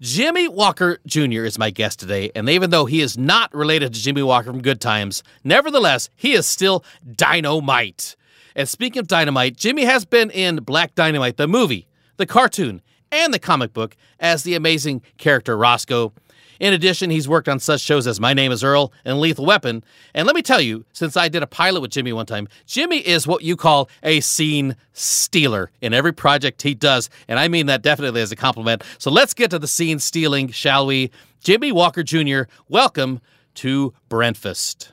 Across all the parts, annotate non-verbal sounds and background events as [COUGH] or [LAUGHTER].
Jimmy Walker Jr. is my guest today, and even though he is not related to Jimmy Walker from Good Times, nevertheless, he is still dynamite. And speaking of dynamite, Jimmy has been in Black Dynamite, the movie, the cartoon, and the comic book as the amazing character Roscoe. In addition, he's worked on such shows as My Name is Earl and Lethal Weapon. And let me tell you, since I did a pilot with Jimmy one time, Jimmy is what you call a scene stealer in every project he does. And I mean that definitely as a compliment. So let's get to the scene stealing, shall we? Jimmy Walker Jr., welcome to Breakfast.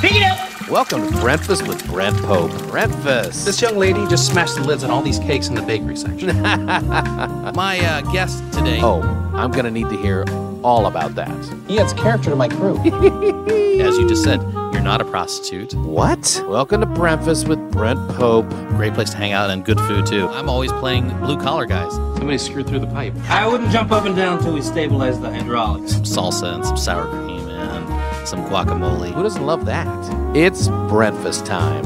Pick it up! Welcome to Breakfast with Brent Pope. Breakfast. This young lady just smashed the lids on all these cakes in the bakery section. [LAUGHS] My uh, guest today. Oh, I'm gonna need to hear all about that. he adds character to my crew. [LAUGHS] As you just said, you're not a prostitute. What? Welcome to Breakfast with Brent Pope. Great place to hang out and good food too. I'm always playing blue collar guys. Somebody screwed through the pipe. I wouldn't jump up and down until we stabilize the hydraulics. Some salsa and some sour cream and some guacamole. Who doesn't love that? It's breakfast time.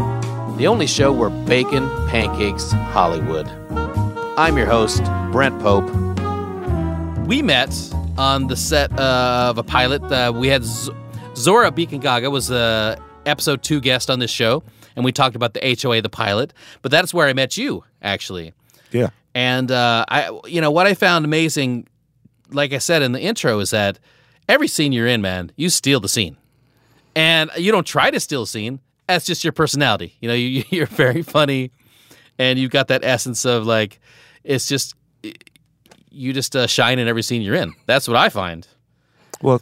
The only show where bacon, pancakes, Hollywood. I'm your host, Brent Pope. We met on the set of a pilot. Uh, we had Z- Zora Beacon Gaga was a episode two guest on this show, and we talked about the HOA, the pilot. But that's where I met you, actually. Yeah. And uh, I, you know, what I found amazing, like I said in the intro, is that every scene you're in, man, you steal the scene, and you don't try to steal a scene. That's just your personality. You know, [LAUGHS] you, you're very funny, and you've got that essence of like, it's just you just uh, shine in every scene you're in. That's what I find. Well,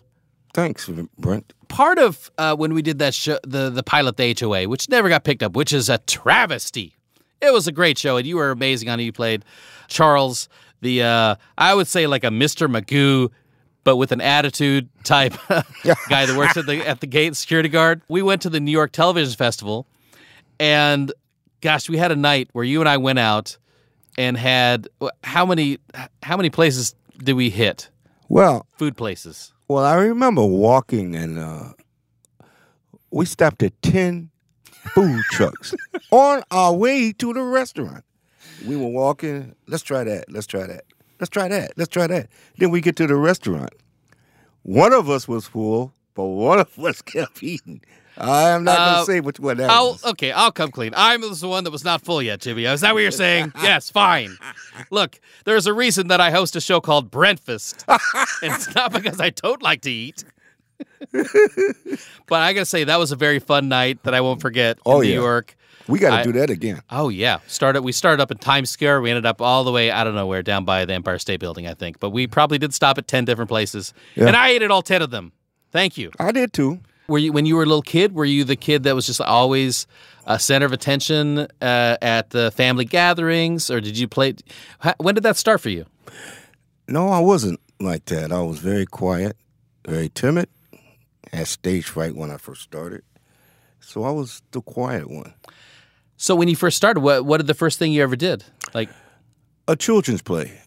thanks, Brent. Part of uh, when we did that show, the the pilot, the HOA, which never got picked up, which is a travesty. It was a great show, and you were amazing on it. You played Charles, the uh, I would say like a Mister Magoo, but with an attitude type [LAUGHS] guy that works at the at the gate security guard. We went to the New York Television Festival, and gosh, we had a night where you and I went out and had how many how many places did we hit? Well, Food places. well, I remember walking and uh, we stopped at ten food [LAUGHS] trucks on our way to the restaurant. We were walking. Let's try that. Let's try that. Let's try that. Let's try that. Then we get to the restaurant. One of us was full, but one of us [LAUGHS] kept eating. I am not Uh, going to say which one that I'll was. okay. I'll come clean. I'm the one that was not full yet, Jimmy. Is that what you're saying? [LAUGHS] yes, fine. Look, there's a reason that I host a show called Breakfast, [LAUGHS] it's not because I don't like to eat. but I gotta say that was a very fun night that I won't forget in Oh, New yeah. York. We got to do that again. Oh yeah, started. We started up in Times Square. We ended up all the way. I don't know where, down by the Empire State Building, I think. But we probably did stop at ten different places, Yeah. and I ate at all ten of them. Thank you. I did too. Were you when you were a little kid? Were you the kid that was just always a center of attention uh, at the family gatherings, or did you play? how- When did that start for you? No, I wasn't like that. I was very quiet, very timid, had stage fright when I first started. So I was the quiet one. So when you first started, what what did the first thing you ever did? Like, A children's play.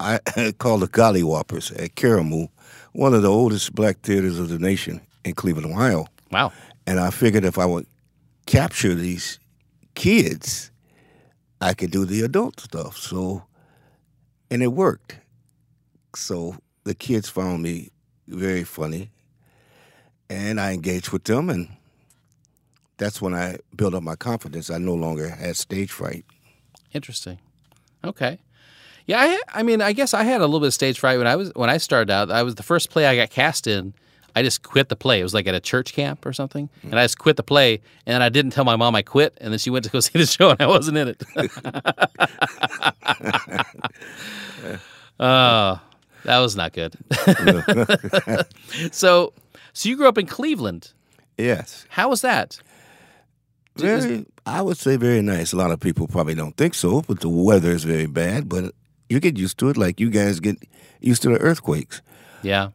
I [LAUGHS] called the Golly Whoppers at Karamu, one of the oldest black theaters of the nation in Cleveland, Ohio. wow, And I figured if I would capture these kids, I could do the adult stuff. So, and it worked. So the kids found me very funny, and I engaged with them, and that's when I built up my confidence. I no longer had stage fright. interesting. Okay, yeah. I I mean, I guess I had a little bit of stage fright when I was when I started out. I was the first play I got cast in. I just quit the play. It was like at a church camp or something, mm. and I just quit the play. And I didn't tell my mom I quit, and then she went to go [LAUGHS] see the show, and I wasn't in it. [LAUGHS] Oh, that was not good. [LAUGHS] so, so you grew up in Cleveland. Yes. How was that? Very, I would say very nice. A lot of people probably don't think so, but the weather is very bad. But you get used to it, like you guys get used to the earthquakes. Yeah,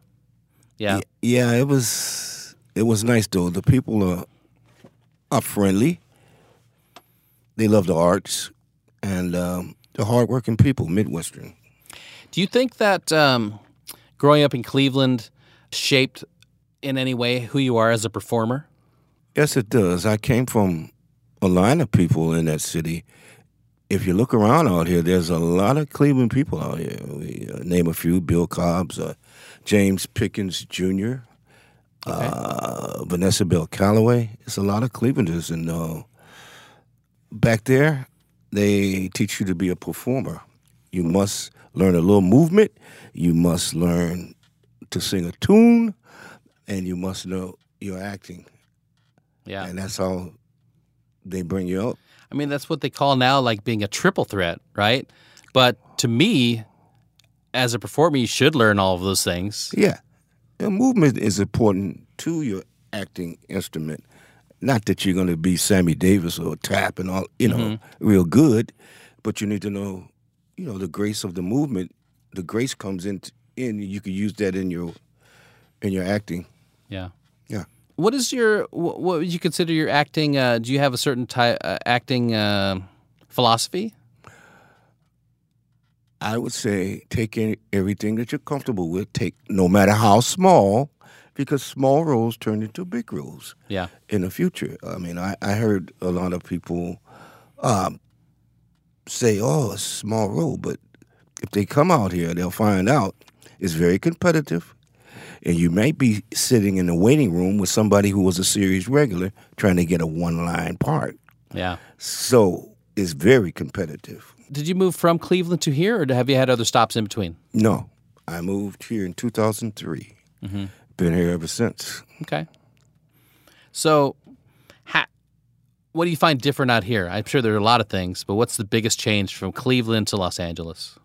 yeah. Yeah, it was it was nice though. The people are are friendly. They love the arts and um, the hardworking people, Midwestern. Do you think that um, growing up in Cleveland shaped in any way who you are as a performer? Yes, it does. I came from a line of people in that city. if you look around out here, there's a lot of Cleveland people out here. We uh, name a few: Bill Cobbs, uh, James Pickens Jr., uh, Vanessa Bell Calloway. It's a lot of Clevelanders, and uh, back there, they teach you to be a performer. You must learn a little movement. You must learn to sing a tune, and you must know your acting. Yeah. And that's how they bring you up. I mean, that's what they call now like being a triple threat, right? But to me, as a performer, you should learn all of those things. Yeah. The movement is important to your acting instrument. Not that you're going to be Sammy Davis or tap and all, you know, mm-hmm. real good, but you need to know, you know, the grace of the movement. The grace comes in, in you can use that in your in your acting. Yeah. What is your wh- what would you consider your acting? Uh, do you have a certain type uh, acting uh, philosophy? I would say take in everything that you're comfortable with. Take no matter how small, because small roles turn into big roles. Yeah. in the future. I mean, I, I heard a lot of people um, say, oh, a small role, but if they come out here, they'll find out it's very competitive. And you might be sitting in the waiting room with somebody who was a series regular trying to get a one line part. Yeah. So it's very competitive. Did you move from Cleveland to here, or have you had other stops in between? No, I moved here in 2003. Mm-hmm. Been here ever since. Okay. So, ha- what do you find different out here? I'm sure there are a lot of things, but what's the biggest change from Cleveland to Los Angeles?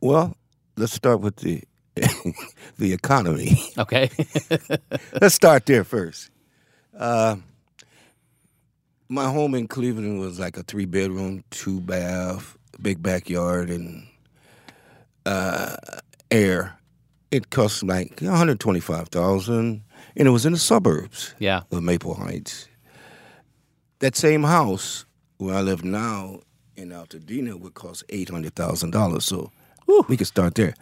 Well, let's start with the [LAUGHS] the economy. Okay. [LAUGHS] Let's start there first. Uh, my home in Cleveland was like a three bedroom, two bath, big backyard, and uh, air. It cost like one hundred twenty five thousand, and it was in the suburbs yeah. of Maple Heights. That same house where I live now in Altadena would cost eight hundred thousand dollars. So we could start there.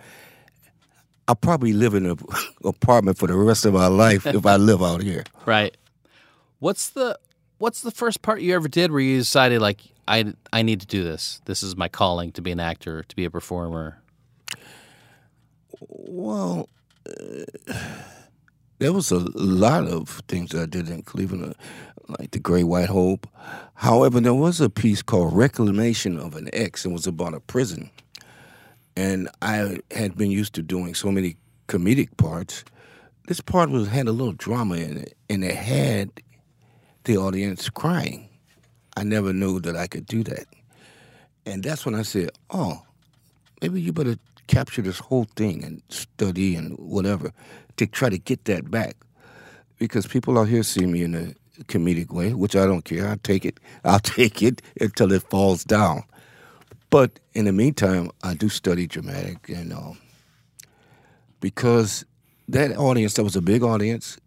I'll probably live in an [LAUGHS] apartment for the rest of my life if I live out here. [LAUGHS] Right. What's the What's the first part you ever did where you decided like I I need to do this? This is my calling to be an actor, to be a performer. Well, uh, [SIGHS] there was a lot of things that I did in Cleveland, like the Great White Hope. However, there was a piece called Reclamation of an Ex. It was about a prison. And I had been used to doing so many comedic parts. This part was had a little drama in it, and it had the audience crying. I never knew that I could do that. And that's when I said, oh, maybe you better capture this whole thing and study and whatever to try to get that back. Because people out here see me in a comedic way, which I don't care. I'll take it. I'll [LAUGHS] take it until it falls down. But in the meantime, I do study dramatic, and um, because that audience, that was a big audience,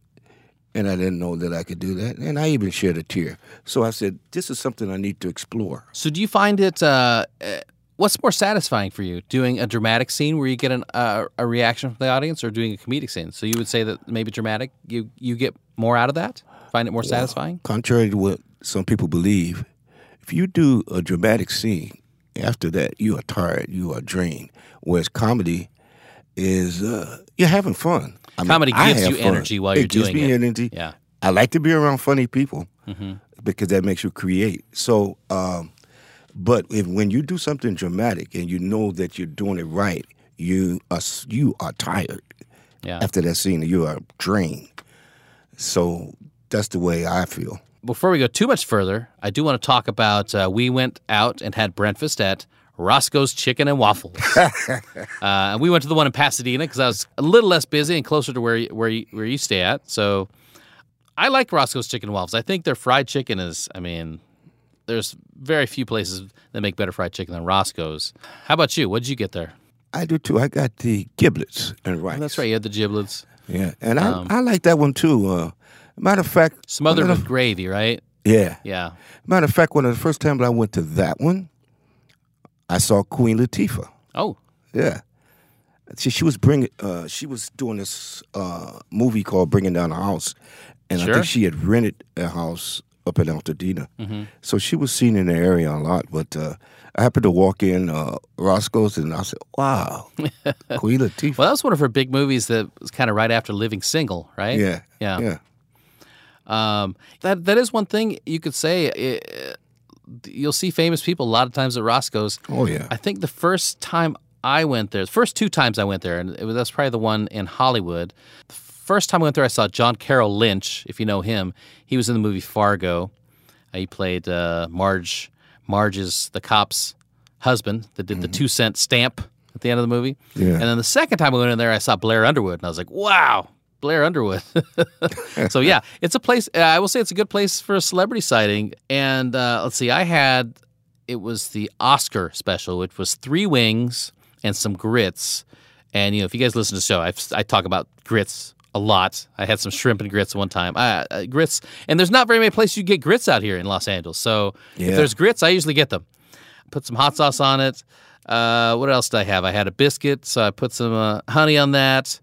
and I didn't know that I could do that, and I even shed a tear. So I said, "This is something I need to explore." So do you find it? Uh, uh, what's more satisfying for you, doing a dramatic scene where you get an, uh, a reaction from the audience, or doing a comedic scene? So you would say that maybe dramatic, you you get more out of that. Find it more satisfying. Contrary to what some people believe, if you do a dramatic scene, after that you are tired, you are drained. Whereas comedy is uh, you're having fun. I mean, Comedy I gives you fun. energy while you're it gives doing me it. energy. Yeah. I like to be around funny people because that makes you create. So, um, but if when you do something dramatic and you know that you're doing it right, you are you are tired Yeah. after that scene. You are drained. So that's the way I feel. Before we go too much further, I do want to talk about. Uh, we went out and had breakfast at Roscoe's Chicken and Waffles. [LAUGHS] uh, and we went to the one in Pasadena because I was a little less busy and closer to where you, where you, where you stay at. So I like Roscoe's Chicken and Waffles. I think their fried chicken is. I mean, there's very few places that make better fried chicken than Roscoe's. How about you? What did you get there? I do too. I got the giblets and rice. Oh, that's right. You had the giblets, Yeah, and I, Um, I like that one too. Uh, matter of fact, smothered with gravy, right? yeah. Yeah. Matter of fact, one of the first times I went to that one, I saw Queen Latifah. Oh, Yeah, she she was bringing uh, she was doing this uh, movie called Bringing Down a House, and I think she had rented a house up in Altadena. So she was seen in the area a lot. But uh, I happened to walk in uh, Roscoe's and I said, wow, [LAUGHS] Queen Latifah. Well, that was one of her big movies that was kind of right after Living Single, right? yeah. Yeah. Yeah. Um, that that is one thing you could say. eh, you'll see famous people a lot of times at Roscoe's. Oh, yeah. I think the first time I went there, the first two times I went there, and it was, that's probably the one in Hollywood. The first time I went there, I saw John Carroll Lynch. If you know him, he was in the movie Fargo. Uh, he played uh, Marge. Marge is the cop's husband that did the two cent stamp at the end of the movie. Yeah. And then the second time I went in there, I saw Blair Underwood, and I was like, wow. Blair Underwood. [LAUGHS] so yeah, it's a place. uh, I will say it's a good place for a celebrity sighting. And uh, let's see, I had it was the Oscar special, which was three wings and some grits. And you know, if you guys listen to the show, I've, I talk about grits a lot. I had some shrimp and grits one time. Uh, uh, grits, and there's not very many places you get grits out here in Los Angeles. So if there's grits, I usually get them. Put some hot sauce on it. Uh, what else did I have? I had a biscuit, so I put some uh, honey on that.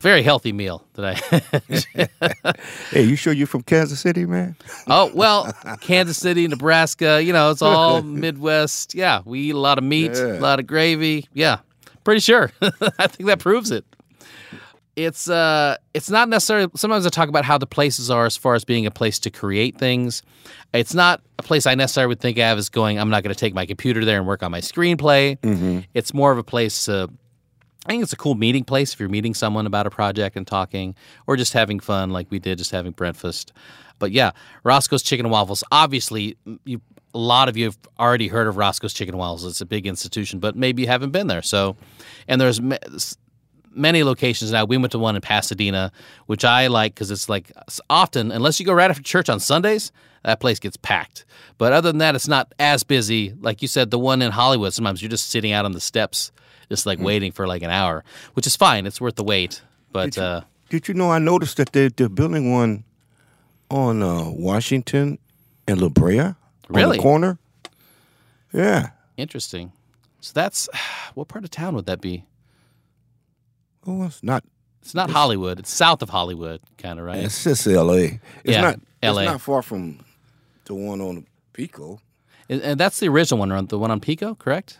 Very healthy meal that I. [LAUGHS] Hey, you sure you're from Kansas City, man? [LAUGHS] Oh well, Kansas City, Nebraska. You know, it's all [LAUGHS] Midwest. Yeah, we eat a lot of meat, a lot of gravy. Yeah, pretty sure. I think that proves it. It's uh, it's not necessarily. Sometimes I talk about how the places are as far as being a place to create things. It's not a place I necessarily would think of as going. I'm not going to take my computer there and work on my screenplay. It's more of a place to. I think it's a cool meeting place if you're meeting someone about a project and talking, or just having fun like we did, just having breakfast. But yeah, Roscoe's Chicken and Waffles. Obviously, you, a lot of you have already heard of Roscoe's Chicken and Waffles. It's a big institution, but maybe you haven't been there. So, and there's ma- many locations now. We went to one in Pasadena, which I like because it's like often, unless you go right after church on Sundays, that place gets packed. But other than that, it's not as busy. Like you said, the one in Hollywood, sometimes you're just sitting out on the steps, just like waiting for like an hour, which is fine. It's worth the wait. But uh, Did you know I noticed that they, they're building one on uh, Washington and La Brea? On Really? the corner? Yeah. interesting. So that's [SIGHS] what part of town would that be? Oh, it's not. It's not Hollywood. It's south of Hollywood, kind of right. It's just L.A. It's Yeah, not. LA. It's not far from the one on Pico. And, and that's the original one, the one on Pico, correct?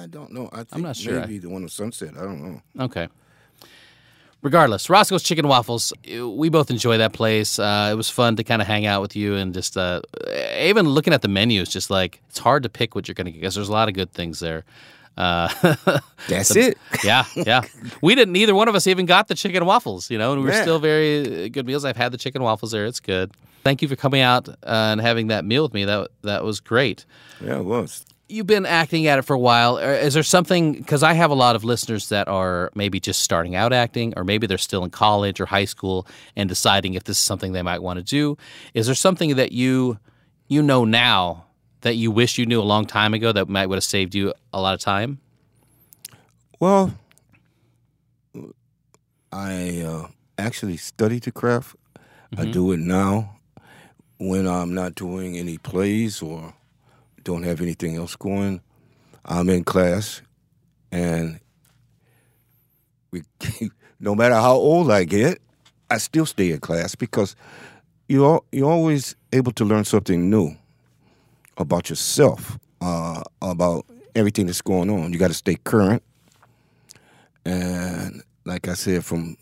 I don't know. I think not sure. maybe the one with Sunset. I don't know. Okay. Regardless, Roscoe's Chicken Waffles. We both enjoy that place. Uh, it was fun to kind of hang out with you and just uh, even looking at the menus. Just like it's hard to pick what you're going to get because there's a lot of good things there. Uh, [LAUGHS] That's it. yeah, yeah. We didn't. Neither one of us even got the chicken waffles. You know, and we were Yeah. still very uh, good meals. I've had the chicken waffles there. It's good. Thank you for coming out uh, and having that meal with me. That that was great. Yeah, it was. You've been acting at it for a while. Uh, Is there something? Because I have a lot of listeners that are maybe just starting out acting, or maybe they're still in college or high school and deciding if this is something they might want to do. Is there something that you you know now that you wish you knew a long time ago that might would have saved you a lot of time? Well, I uh, actually studied the craft. I do it now when I'm not doing any plays or don't have anything else going. I'm in class, and we, [LAUGHS] no matter how old I get, I still stay in class because you al- you're always able to learn something new about yourself, uh, about everything that's going on. You got to stay current. And like I said, from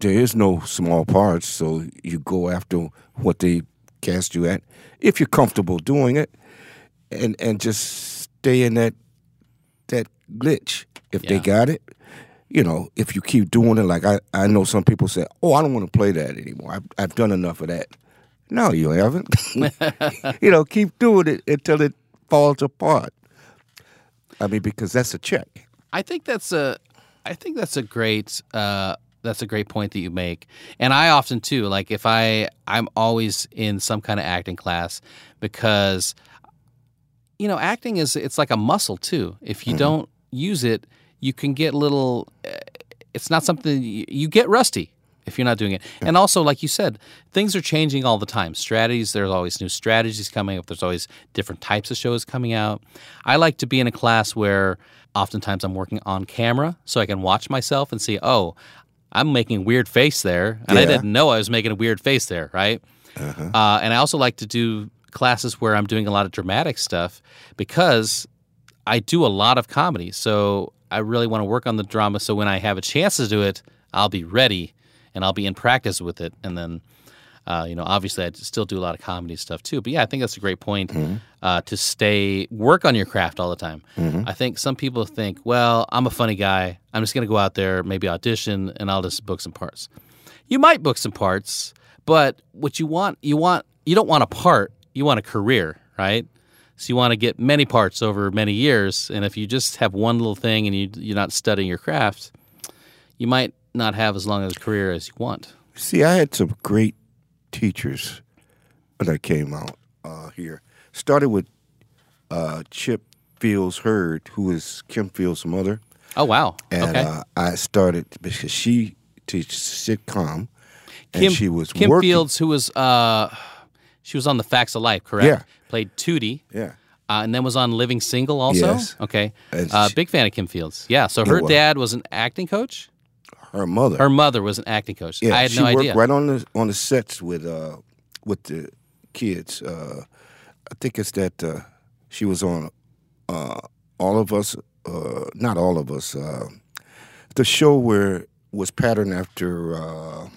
there is no small parts, so you go after what they cast you at. If you're comfortable doing it, and and just stay in that that glitch. If they got it, you know, if you keep doing it, like I, I know some people say, "Oh, I don't want to play that anymore. I've, I've done enough of that." No, you haven't. [LAUGHS] you know, keep doing it until it falls apart. I mean, because that's a check. I think that's a, I think that's a great, uh, that's a great point that you make. And I often too, like if I, I'm always in some kind of acting class because, you know, acting is it's like a muscle too. If you don't use it, you can get little. uh, It's not something you, you get rusty if you're not doing it. And also, like you said, things are changing all the time. Strategies, there's always new strategies coming up. There's always different types of shows coming out. I like to be in a class where oftentimes I'm working on camera so I can watch myself and see, oh, I'm making a weird face there, and I didn't know I was making a weird face there, right? Uh, and I also like to do classes where I'm doing a lot of dramatic stuff because I do a lot of comedy. So I really want to work on the drama. So when I have a chance to do it, I'll be ready and I'll be in practice with it. And then, uh, you know, obviously I still do a lot of comedy stuff too. But yeah, I think that's a great point uh, to stay work on your craft all the time. I think some people think, well, I'm a funny guy. I'm just going to go out there, maybe audition, and I'll just book some parts. You might book some parts, but what you want, you want, you don't want a part. You want a career, right? So you want to get many parts over many years, and if you just have one little thing and you, you're not studying your craft, you might not have as long of a career as you want. See, I had some great teachers when I came out uh, here. Started with uh, Chip Fields Hurd, who is Kim Fields' mother. Oh wow! And okay, uh, I started because she teaches sitcom, and she was Kim working. Fields, who was uh, she was on the Facts of Life, correct? Yeah. Played Tootie, Yeah. uh, and then was on Living Single also. Yes. Okay, uh, big fan of Kim Fields. Yeah, so her was. dad was an acting coach. Her mother. Her mother was an acting coach. yeah, I had she no worked idea. right on the on the sets with uh with the kids. Uh, I think it's that uh, she was on uh, all of us. Uh, not all of us. Uh, the show where was patterned after uh,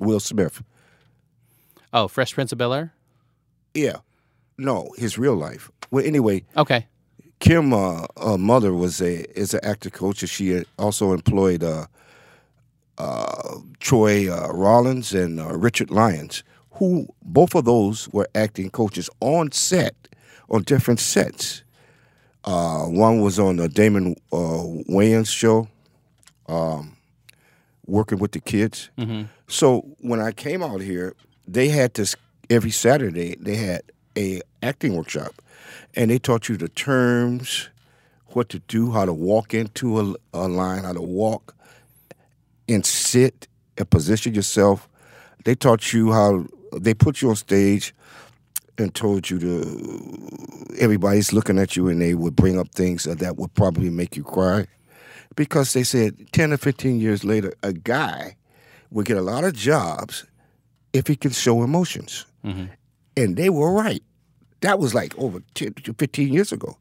Will Smith. Oh, Fresh Prince of Bel Air. Yeah, no, his real life. Well, anyway, Okay. Kim, uh, uh, mother was a is an actor coach. and She also employed uh, uh, Troy uh, Rollins and uh, Richard Lyons, who both of those were acting coaches on set, on different sets. Uh, one was on the Damon uh, Wayans show, um, working with the kids. So when I came out here, they had this every Saturday. They had a acting workshop, and they taught you the terms, what to do, how to walk into a, a line, how to walk and sit and position yourself. They taught you how they put you on stage and told you to. Everybody's looking at you, and they would bring up things that would probably make you cry, because they said ten or fifteen years later, a guy would get a lot of jobs if he can show emotions, mm-hmm. and they were right. That was like over 10 15 years ago.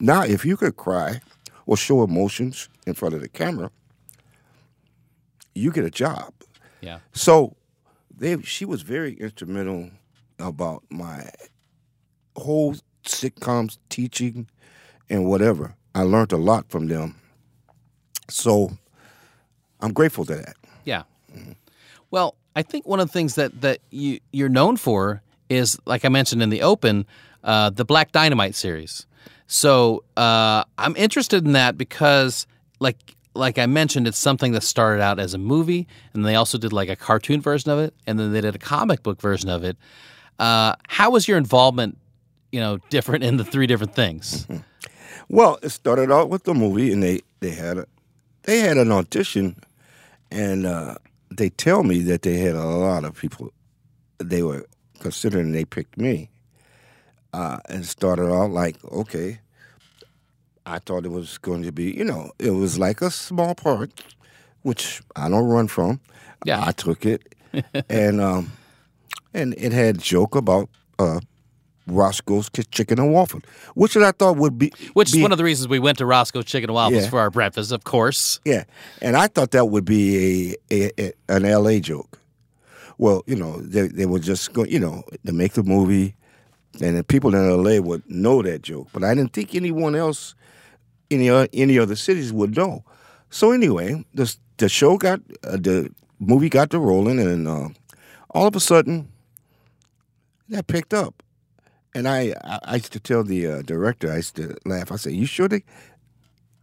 Now, if you could cry or show emotions in front of the camera, you get a job. Yeah. So they she was very instrumental about my whole sitcoms teaching and whatever. I learned a lot from them. So I'm grateful to that. Yeah. Mm-hmm. Well, I think one of the things that that you you're known for is, like I mentioned in the open, uh, the Black Dynamite series. So uh, I'm interested in that because, like like I mentioned, it's something that started out as a movie, and they also did like a cartoon version of it, and then they did a comic book version of it. Uh, how was your involvement, you know, different in the three different things? [LAUGHS] Well, it started out with the movie, and they they had a they had an audition, and uh, they tell me that they had a lot of people. They were considering they picked me, uh, and started out like okay. I thought it was going to be, you know, it was like a small part, which I don't run from. Yeah. I took it, and um, and it had joke about uh, Roscoe's Chicken and Waffle, which I thought would be Which is one of the reasons we went to Roscoe Chicken and Waffles Yeah. for our breakfast, of course. Yeah, and I thought that would be a, a, a an L.A. joke. Well, you know, they they were just going, you know, to make the movie, and the people in L.A. would know that joke. But I didn't think anyone else, any any other cities would know. So anyway, the the show got uh, the movie got to rolling, and uh, all of a sudden, that picked up. And I, I, used to tell the uh, director, I used to laugh. I said, "You sure they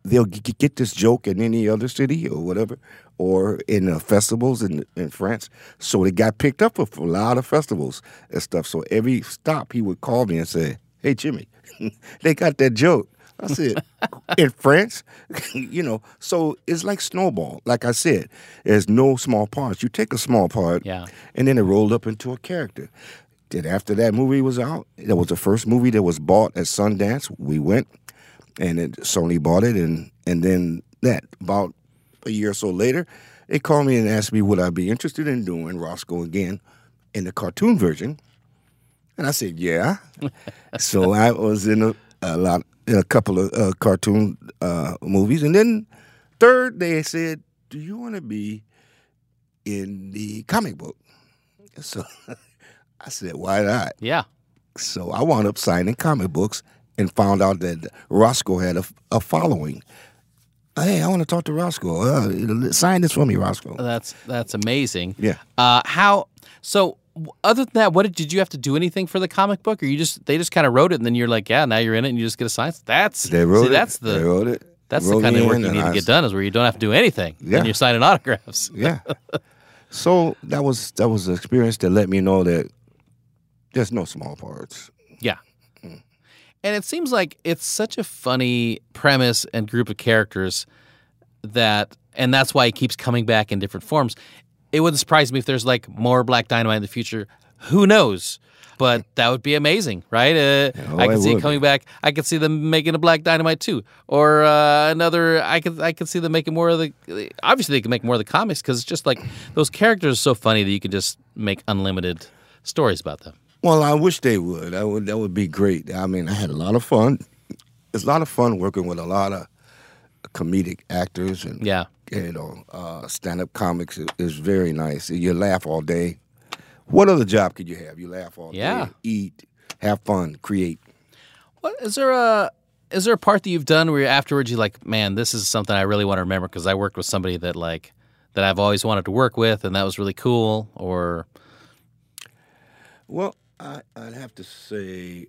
they'll g- get this joke in any other city or whatever, or in uh, festivals in in France. So they got picked up for a lot of festivals and stuff. So every stop, he would call me and say, "Hey Jimmy, [LAUGHS] they got that joke." I said, "In France, [LAUGHS] you know." So it's like snowball. Like I said, there's no small parts. You take a small part, Yeah. and then it rolled up into a character. Then after that movie was out, that was the first movie that was bought at Sundance. We went, and it, Sony bought it, and and then that about a year or so later, they called me and asked me would I be interested in doing Roscoe again in the cartoon version, and I said yeah. [LAUGHS] so I was in a, a lot, in a couple of uh, cartoon uh, movies, and then third they said, "Do you want to be in the comic book?" So [LAUGHS] I said, "Why not?" Yeah. So I wound up signing comic books and found out that Roscoe had a, a following. Hey, I want to talk to Roscoe. Uh, sign this for me, Roscoe. That's that's amazing. Yeah. Uh, how so? Other than that, what did, did you have to do anything for the comic book, or you just they just kind of wrote it and then you're like, yeah, now you're in it and you just get a sign. That's They wrote see, it. That's they the wrote it. that's the kind of work you need to I get done is where you don't have to do anything Yeah. and you're signing autographs. Yeah. [LAUGHS] so that was that was an experience that let me know that there's no small parts. Yeah. And it seems like it's such a funny premise and group of characters that, and that's why it keeps coming back in different forms. It wouldn't surprise me if there's like more Black Dynamite in the future. Who knows? But that would be amazing, right? Uh, Oh, I could see it coming back. I could see them making a Black Dynamite too, or uh, another. I could I could see them making more of the. Obviously, they can make more of the comics because it's just like those characters are so funny that you can just make unlimited stories about them. Well, I wish they would. That would that would be great. I mean, I had a lot of fun. It's a lot of fun working with a lot of comedic actors and Yeah. you know, uh, stand up comics is, is very nice. You laugh all day. What other job could you have? You laugh all Yeah. day, eat, have fun, create. What is there a is there a part that you've done where afterwards you're like, man, this is something I really want to remember because I worked with somebody that like that I've always wanted to work with, and that was really cool. Or Well, I, I'd have to say,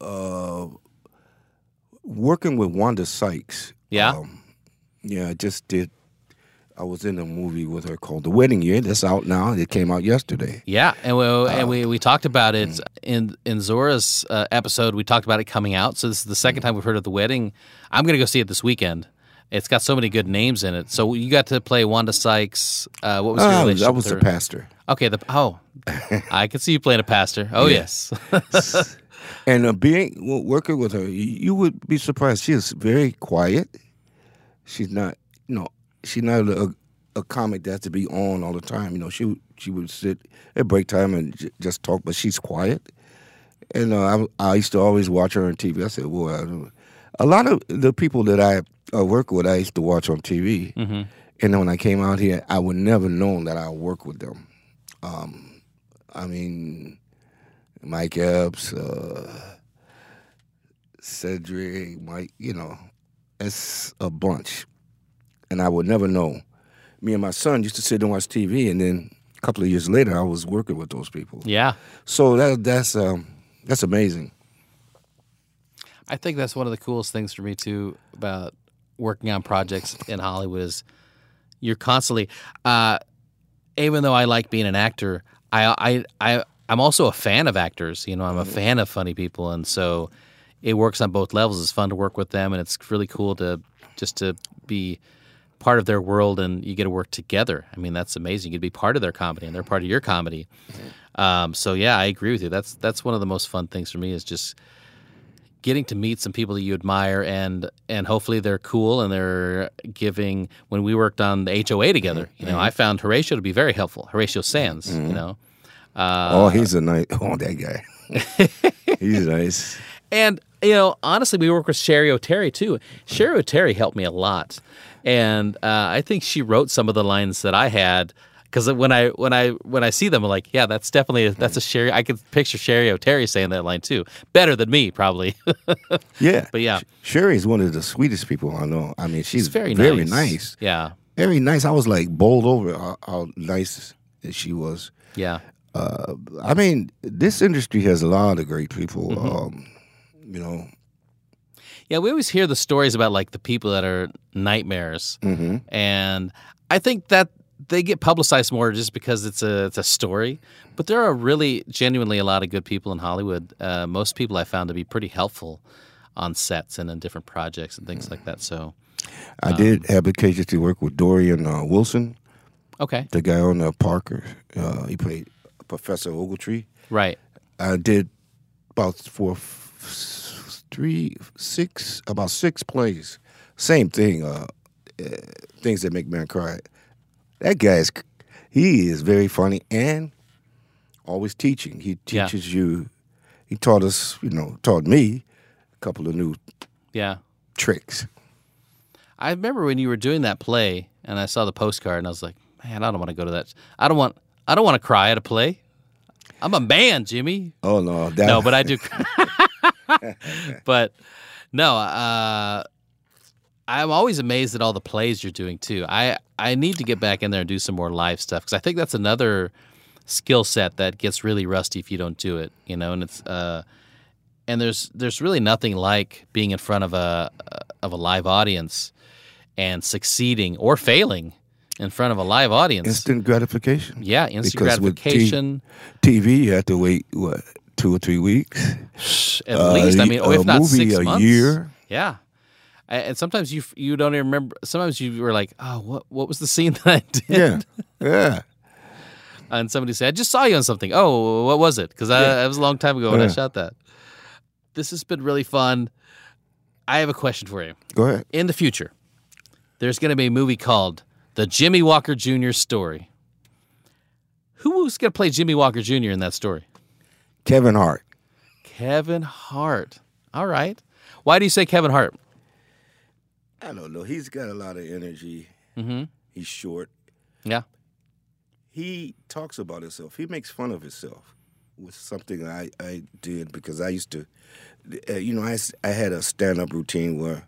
uh, working with Wanda Sykes. Yeah? um, yeah, I just did. I was in a movie with her called The Wedding Year. That's out now. It came out yesterday. yeah, and we and we, we talked about it in in Zora's uh, episode. We talked about it coming out. So this is the second time we've heard of the wedding. I'm gonna go see it this weekend. It's got so many good names in it. So you got to play Wanda Sykes. Uh, what was your Ah, relationship I was the pastor. Okay, the oh, [LAUGHS] I could see you playing a pastor. Oh yes, [LAUGHS] And uh, being working with her, you, would be surprised. She is very quiet. She's not, you know, she's not a, a comic that has to be on all the time. You know, she would- she would sit at break time and j- just talk, but she's quiet. And uh, I, I used to always watch her on TV. I said, well, I a lot of the people that I uh, work with, I used to watch on TV. And then when I came out here, I would never known that I would work with them. Um, I mean, Mike Epps, uh, Cedric, Mike, you know, it's a bunch. And I would never know. Me and my son used to sit and watch TV, and then a couple of years later, I was working with those people. yeah. So that that's um, that's amazing. I think that's one of the coolest things for me too about working on projects in Hollywood is you're constantly, uh, even though I like being an actor, I I I I'm also a fan of actors. You know, I'm a fan of funny people, and so it works on both levels. It's fun to work with them, and it's really cool to just to be part of their world and you get to work together. I mean, that's amazing. You get to be part of their comedy and they're part of your comedy. Um, so yeah, I agree with you. That's that's one of the most fun things for me is just getting to meet some people that you admire and and hopefully they're cool and they're giving when we worked on the HOA together you know I found Horatio to be very helpful Horatio Sanz you know uh, oh, he's a nice. [LAUGHS] Oh, that guy. [LAUGHS] he's nice. and you know honestly we work with Cheri Oteri too Cheri Oteri helped me a lot and uh, I think she wrote some of the lines that I had because when I when I when I see them, I'm like, yeah, that's definitely a, that's a Cheri. I could picture Cheri Oteri saying that line too, better than me probably. [LAUGHS] Yeah, But yeah. Sh- Cheri is one of the sweetest people I know. I mean, she's very very nice. nice. Yeah, Very nice. I was like bowled over how, how nice she was. yeah. Uh, I mean, this industry has a lot of great people. Mm-hmm. Um, you know, Yeah, we always hear the stories about like the people that are nightmares, hmm and I think that they get publicized more just because it's a it's a story. But there are really genuinely a lot of good people in Hollywood. Uh, most people I found to be pretty helpful on sets and in different projects and things like that. So I did have occasion to work with Dorien uh, Wilson, okay, the guy on uh, Parker. Uh, he played Professor Ogletree. right, I did about four, three, six, about six plays. Same thing. Uh, uh, things that make men cry. That guy's he is very funny and always teaching. He Yeah. teaches you. He taught us, you know, taught me a couple of new Yeah. tricks. I remember when you were doing that play, and I saw the postcard, and I was like, "Man, I don't want to go to that. I don't want. I don't want to cry at a play. I'm a man, Jimmy. Oh no, that, No, but I do. [LAUGHS] [LAUGHS] but no, uh, I'm always amazed at all the plays you're doing too. I I need to get back in there and do some more live stuff because I think that's another skill set that gets really rusty if you don't do it. You know, and it's uh, and there's there's really nothing like being in front of a of a live audience and succeeding or failing in front of a live audience. instant gratification. yeah, instant Because with T- gratification. TV, you have to wait what two or three weeks. at Uh, least. I mean, or a if not movie, six a months. year. Yeah. And sometimes you you don't even remember. Sometimes you were like, "Oh, what what was the scene [LAUGHS] that I did?" Yeah, yeah. And somebody said, "I just saw you on something." Oh, what was it? Because I it was a long time ago when I shot that. This has been really fun. I have a question for you. Go ahead. In the future, there's going to be a movie called The Jimmy Walker Jr. Story. Who's going to play Jimmy Walker Jr. in that story? Kevin Hart. Kevin Hart. All right. Why do you say Kevin Hart? I don't know. He's got a lot of energy. Mm-hmm. He's short. Yeah. He talks about himself. He makes fun of himself, was something I, I did because I used to, uh, you know, I, I had a stand up routine where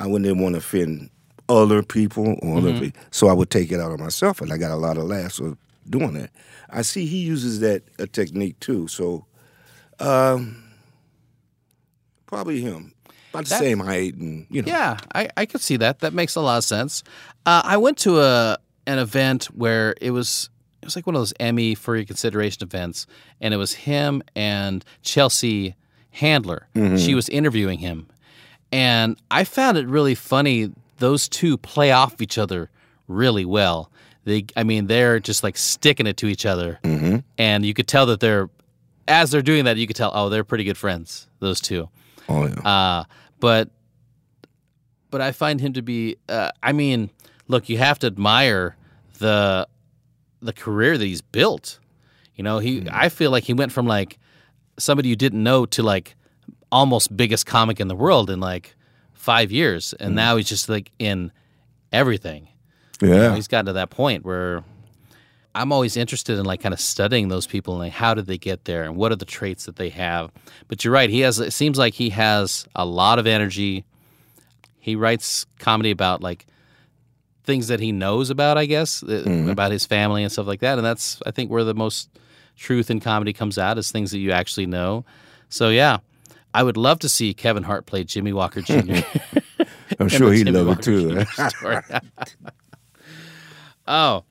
I wouldn't want to offend other people or other people, so I would take it out on myself, and I got a lot of laughs of doing that. I see he uses that uh, technique too, so um, probably him. About the That- same height, and you know, Yeah, I, I could see that. That makes a lot of sense. Uh, I went to a an event where it was it was like one of those Emmy for your consideration events, and it was him and Chelsea Handler. She was interviewing him, and I found it really funny. Those two play off each other really well. They, I mean, they're just like sticking it to each other, and you could tell that they're as they're doing that. You could tell, oh, they're pretty good friends. Those two. Oh yeah. Uh, but but I find him to be. Uh, I mean, look, you have to admire the the career that he's built. You know, he. I feel like he went from like somebody you didn't know to like almost biggest comic in the world in like five years, and now he's just like in everything. You know, yeah. he's gotten to that point where I'm always interested in like kind of studying those people and like how did they get there and what are the traits that they have. But you're right, he has it seems like he has a lot of energy. He writes comedy about like things that he knows about, I guess, uh, about his family and stuff like that. And that's I think where the most truth in comedy comes out is things that you actually know. So yeah, I would love to see Kevin Hart play Jimmy Walker Jr. [LAUGHS] I'm [LAUGHS] sure he'd Jimmy love it too. [LAUGHS] Oh,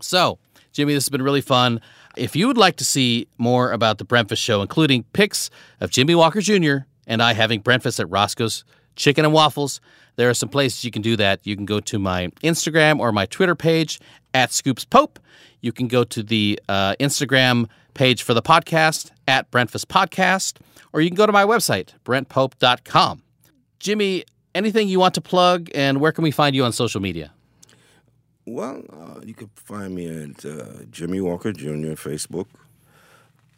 so Jimmy, this has been really fun. If you would like to see more about the Breakfast Show, including pics of Jimmy Walker Jr. and I having breakfast at Roscoe's Chicken and Waffles, there are some places you can do that. You can go to my Instagram or my Twitter page at Scoops Pope. You can go to the uh, Instagram page for the podcast at Breakfast Podcast, or you can go to my website, brentpope.com. Jimmy, anything you want to plug, and where can we find you on social media? Well, uh, you can find me at uh, Jimmy Walker Jr. Facebook,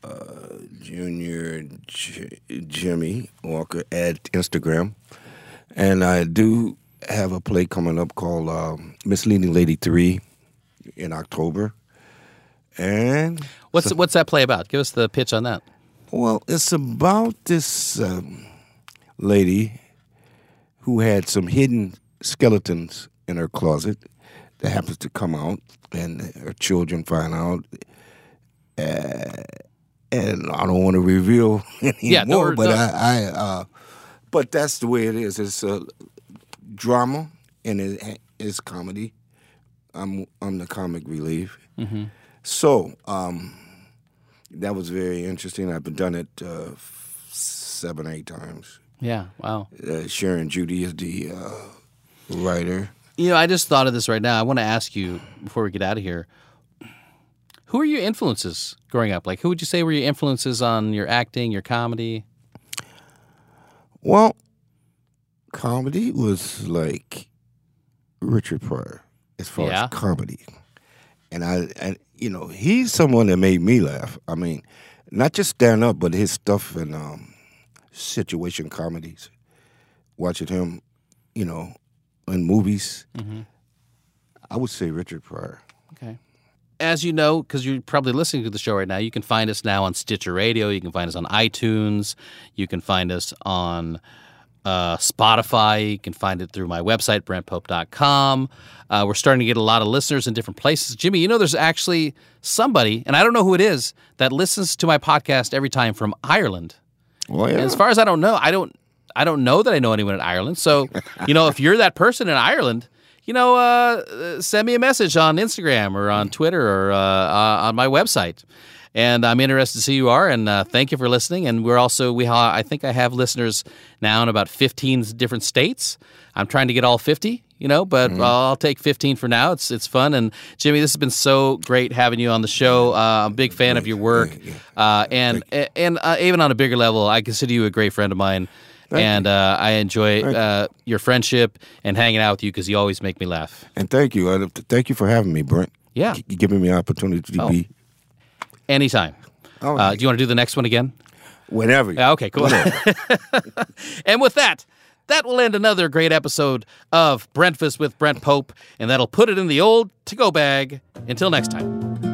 uh, Junior J- Jimmy Walker at Instagram, and I do have a play coming up called um, Misleading Lady Three in October, and What's what's that play about? Give us the pitch on that. well, it's about this um, lady who had some hidden skeletons in her closet that happens to come out, and her children find out. Uh, and I don't want to reveal anymore, [LAUGHS] Yeah, no, but no. I, I uh, but that's the way it is. It's a drama and it's comedy. I'm I'm the comic relief. Mm-hmm. So um, that was very interesting. I've done it uh, seven, eight times. Yeah, wow. Uh, Sharon Judy is the uh, writer. You know, I just thought of this right now. I want to ask you before we get out of here. Who are your influences growing up? Like, who would you say were your influences on your acting, your comedy? Well, comedy was like Richard Pryor as far Yeah. as comedy. And I and you know, he's someone that made me laugh. I mean, not just stand up, but his stuff and um situation comedies. Watching him, you know, in movies. Mm-hmm. I would say Richard Pryor. Okay. As you know, because you're probably listening to the show right now, you can find us now on Stitcher Radio. You can find us on iTunes. You can find us on uh, Spotify. You can find it through my website, brentpope.com. Uh, we're starting to get a lot of listeners in different places. Jimmy, you know, there's actually somebody, and I don't know who it is, that listens to my podcast every time from Ireland. Oh yeah. As far as I don't know, I don't I don't know that I know anyone in Ireland. So, you know, if you're that person in Ireland, you know, uh, uh, send me a message on Instagram or on Twitter or uh, uh, on my website. And I'm interested to see who you are. And uh, thank you for listening. And we're also we ha- I think I have listeners now in about 15 different states. I'm trying to get all 50. You know, but I'll take 15 for now. It's it's fun. And Jimmy, this has been so great having you on the show. Uh, I'm a big fan of your work, uh, and and uh, even on a bigger level, I consider you a great friend of mine. And uh, I enjoy uh, your friendship and hanging out with you because you always make me laugh. and thank you. Uh, thank you for having me, Brent. Yeah. G- giving me an opportunity to Oh. be Anytime. All Uh, do you want to do the next one again? whenever. Yeah, okay, cool. [LAUGHS] and with that, that will end another great episode of Breakfast with Brent Pope, and that'll put it in the old to go bag. Until next time.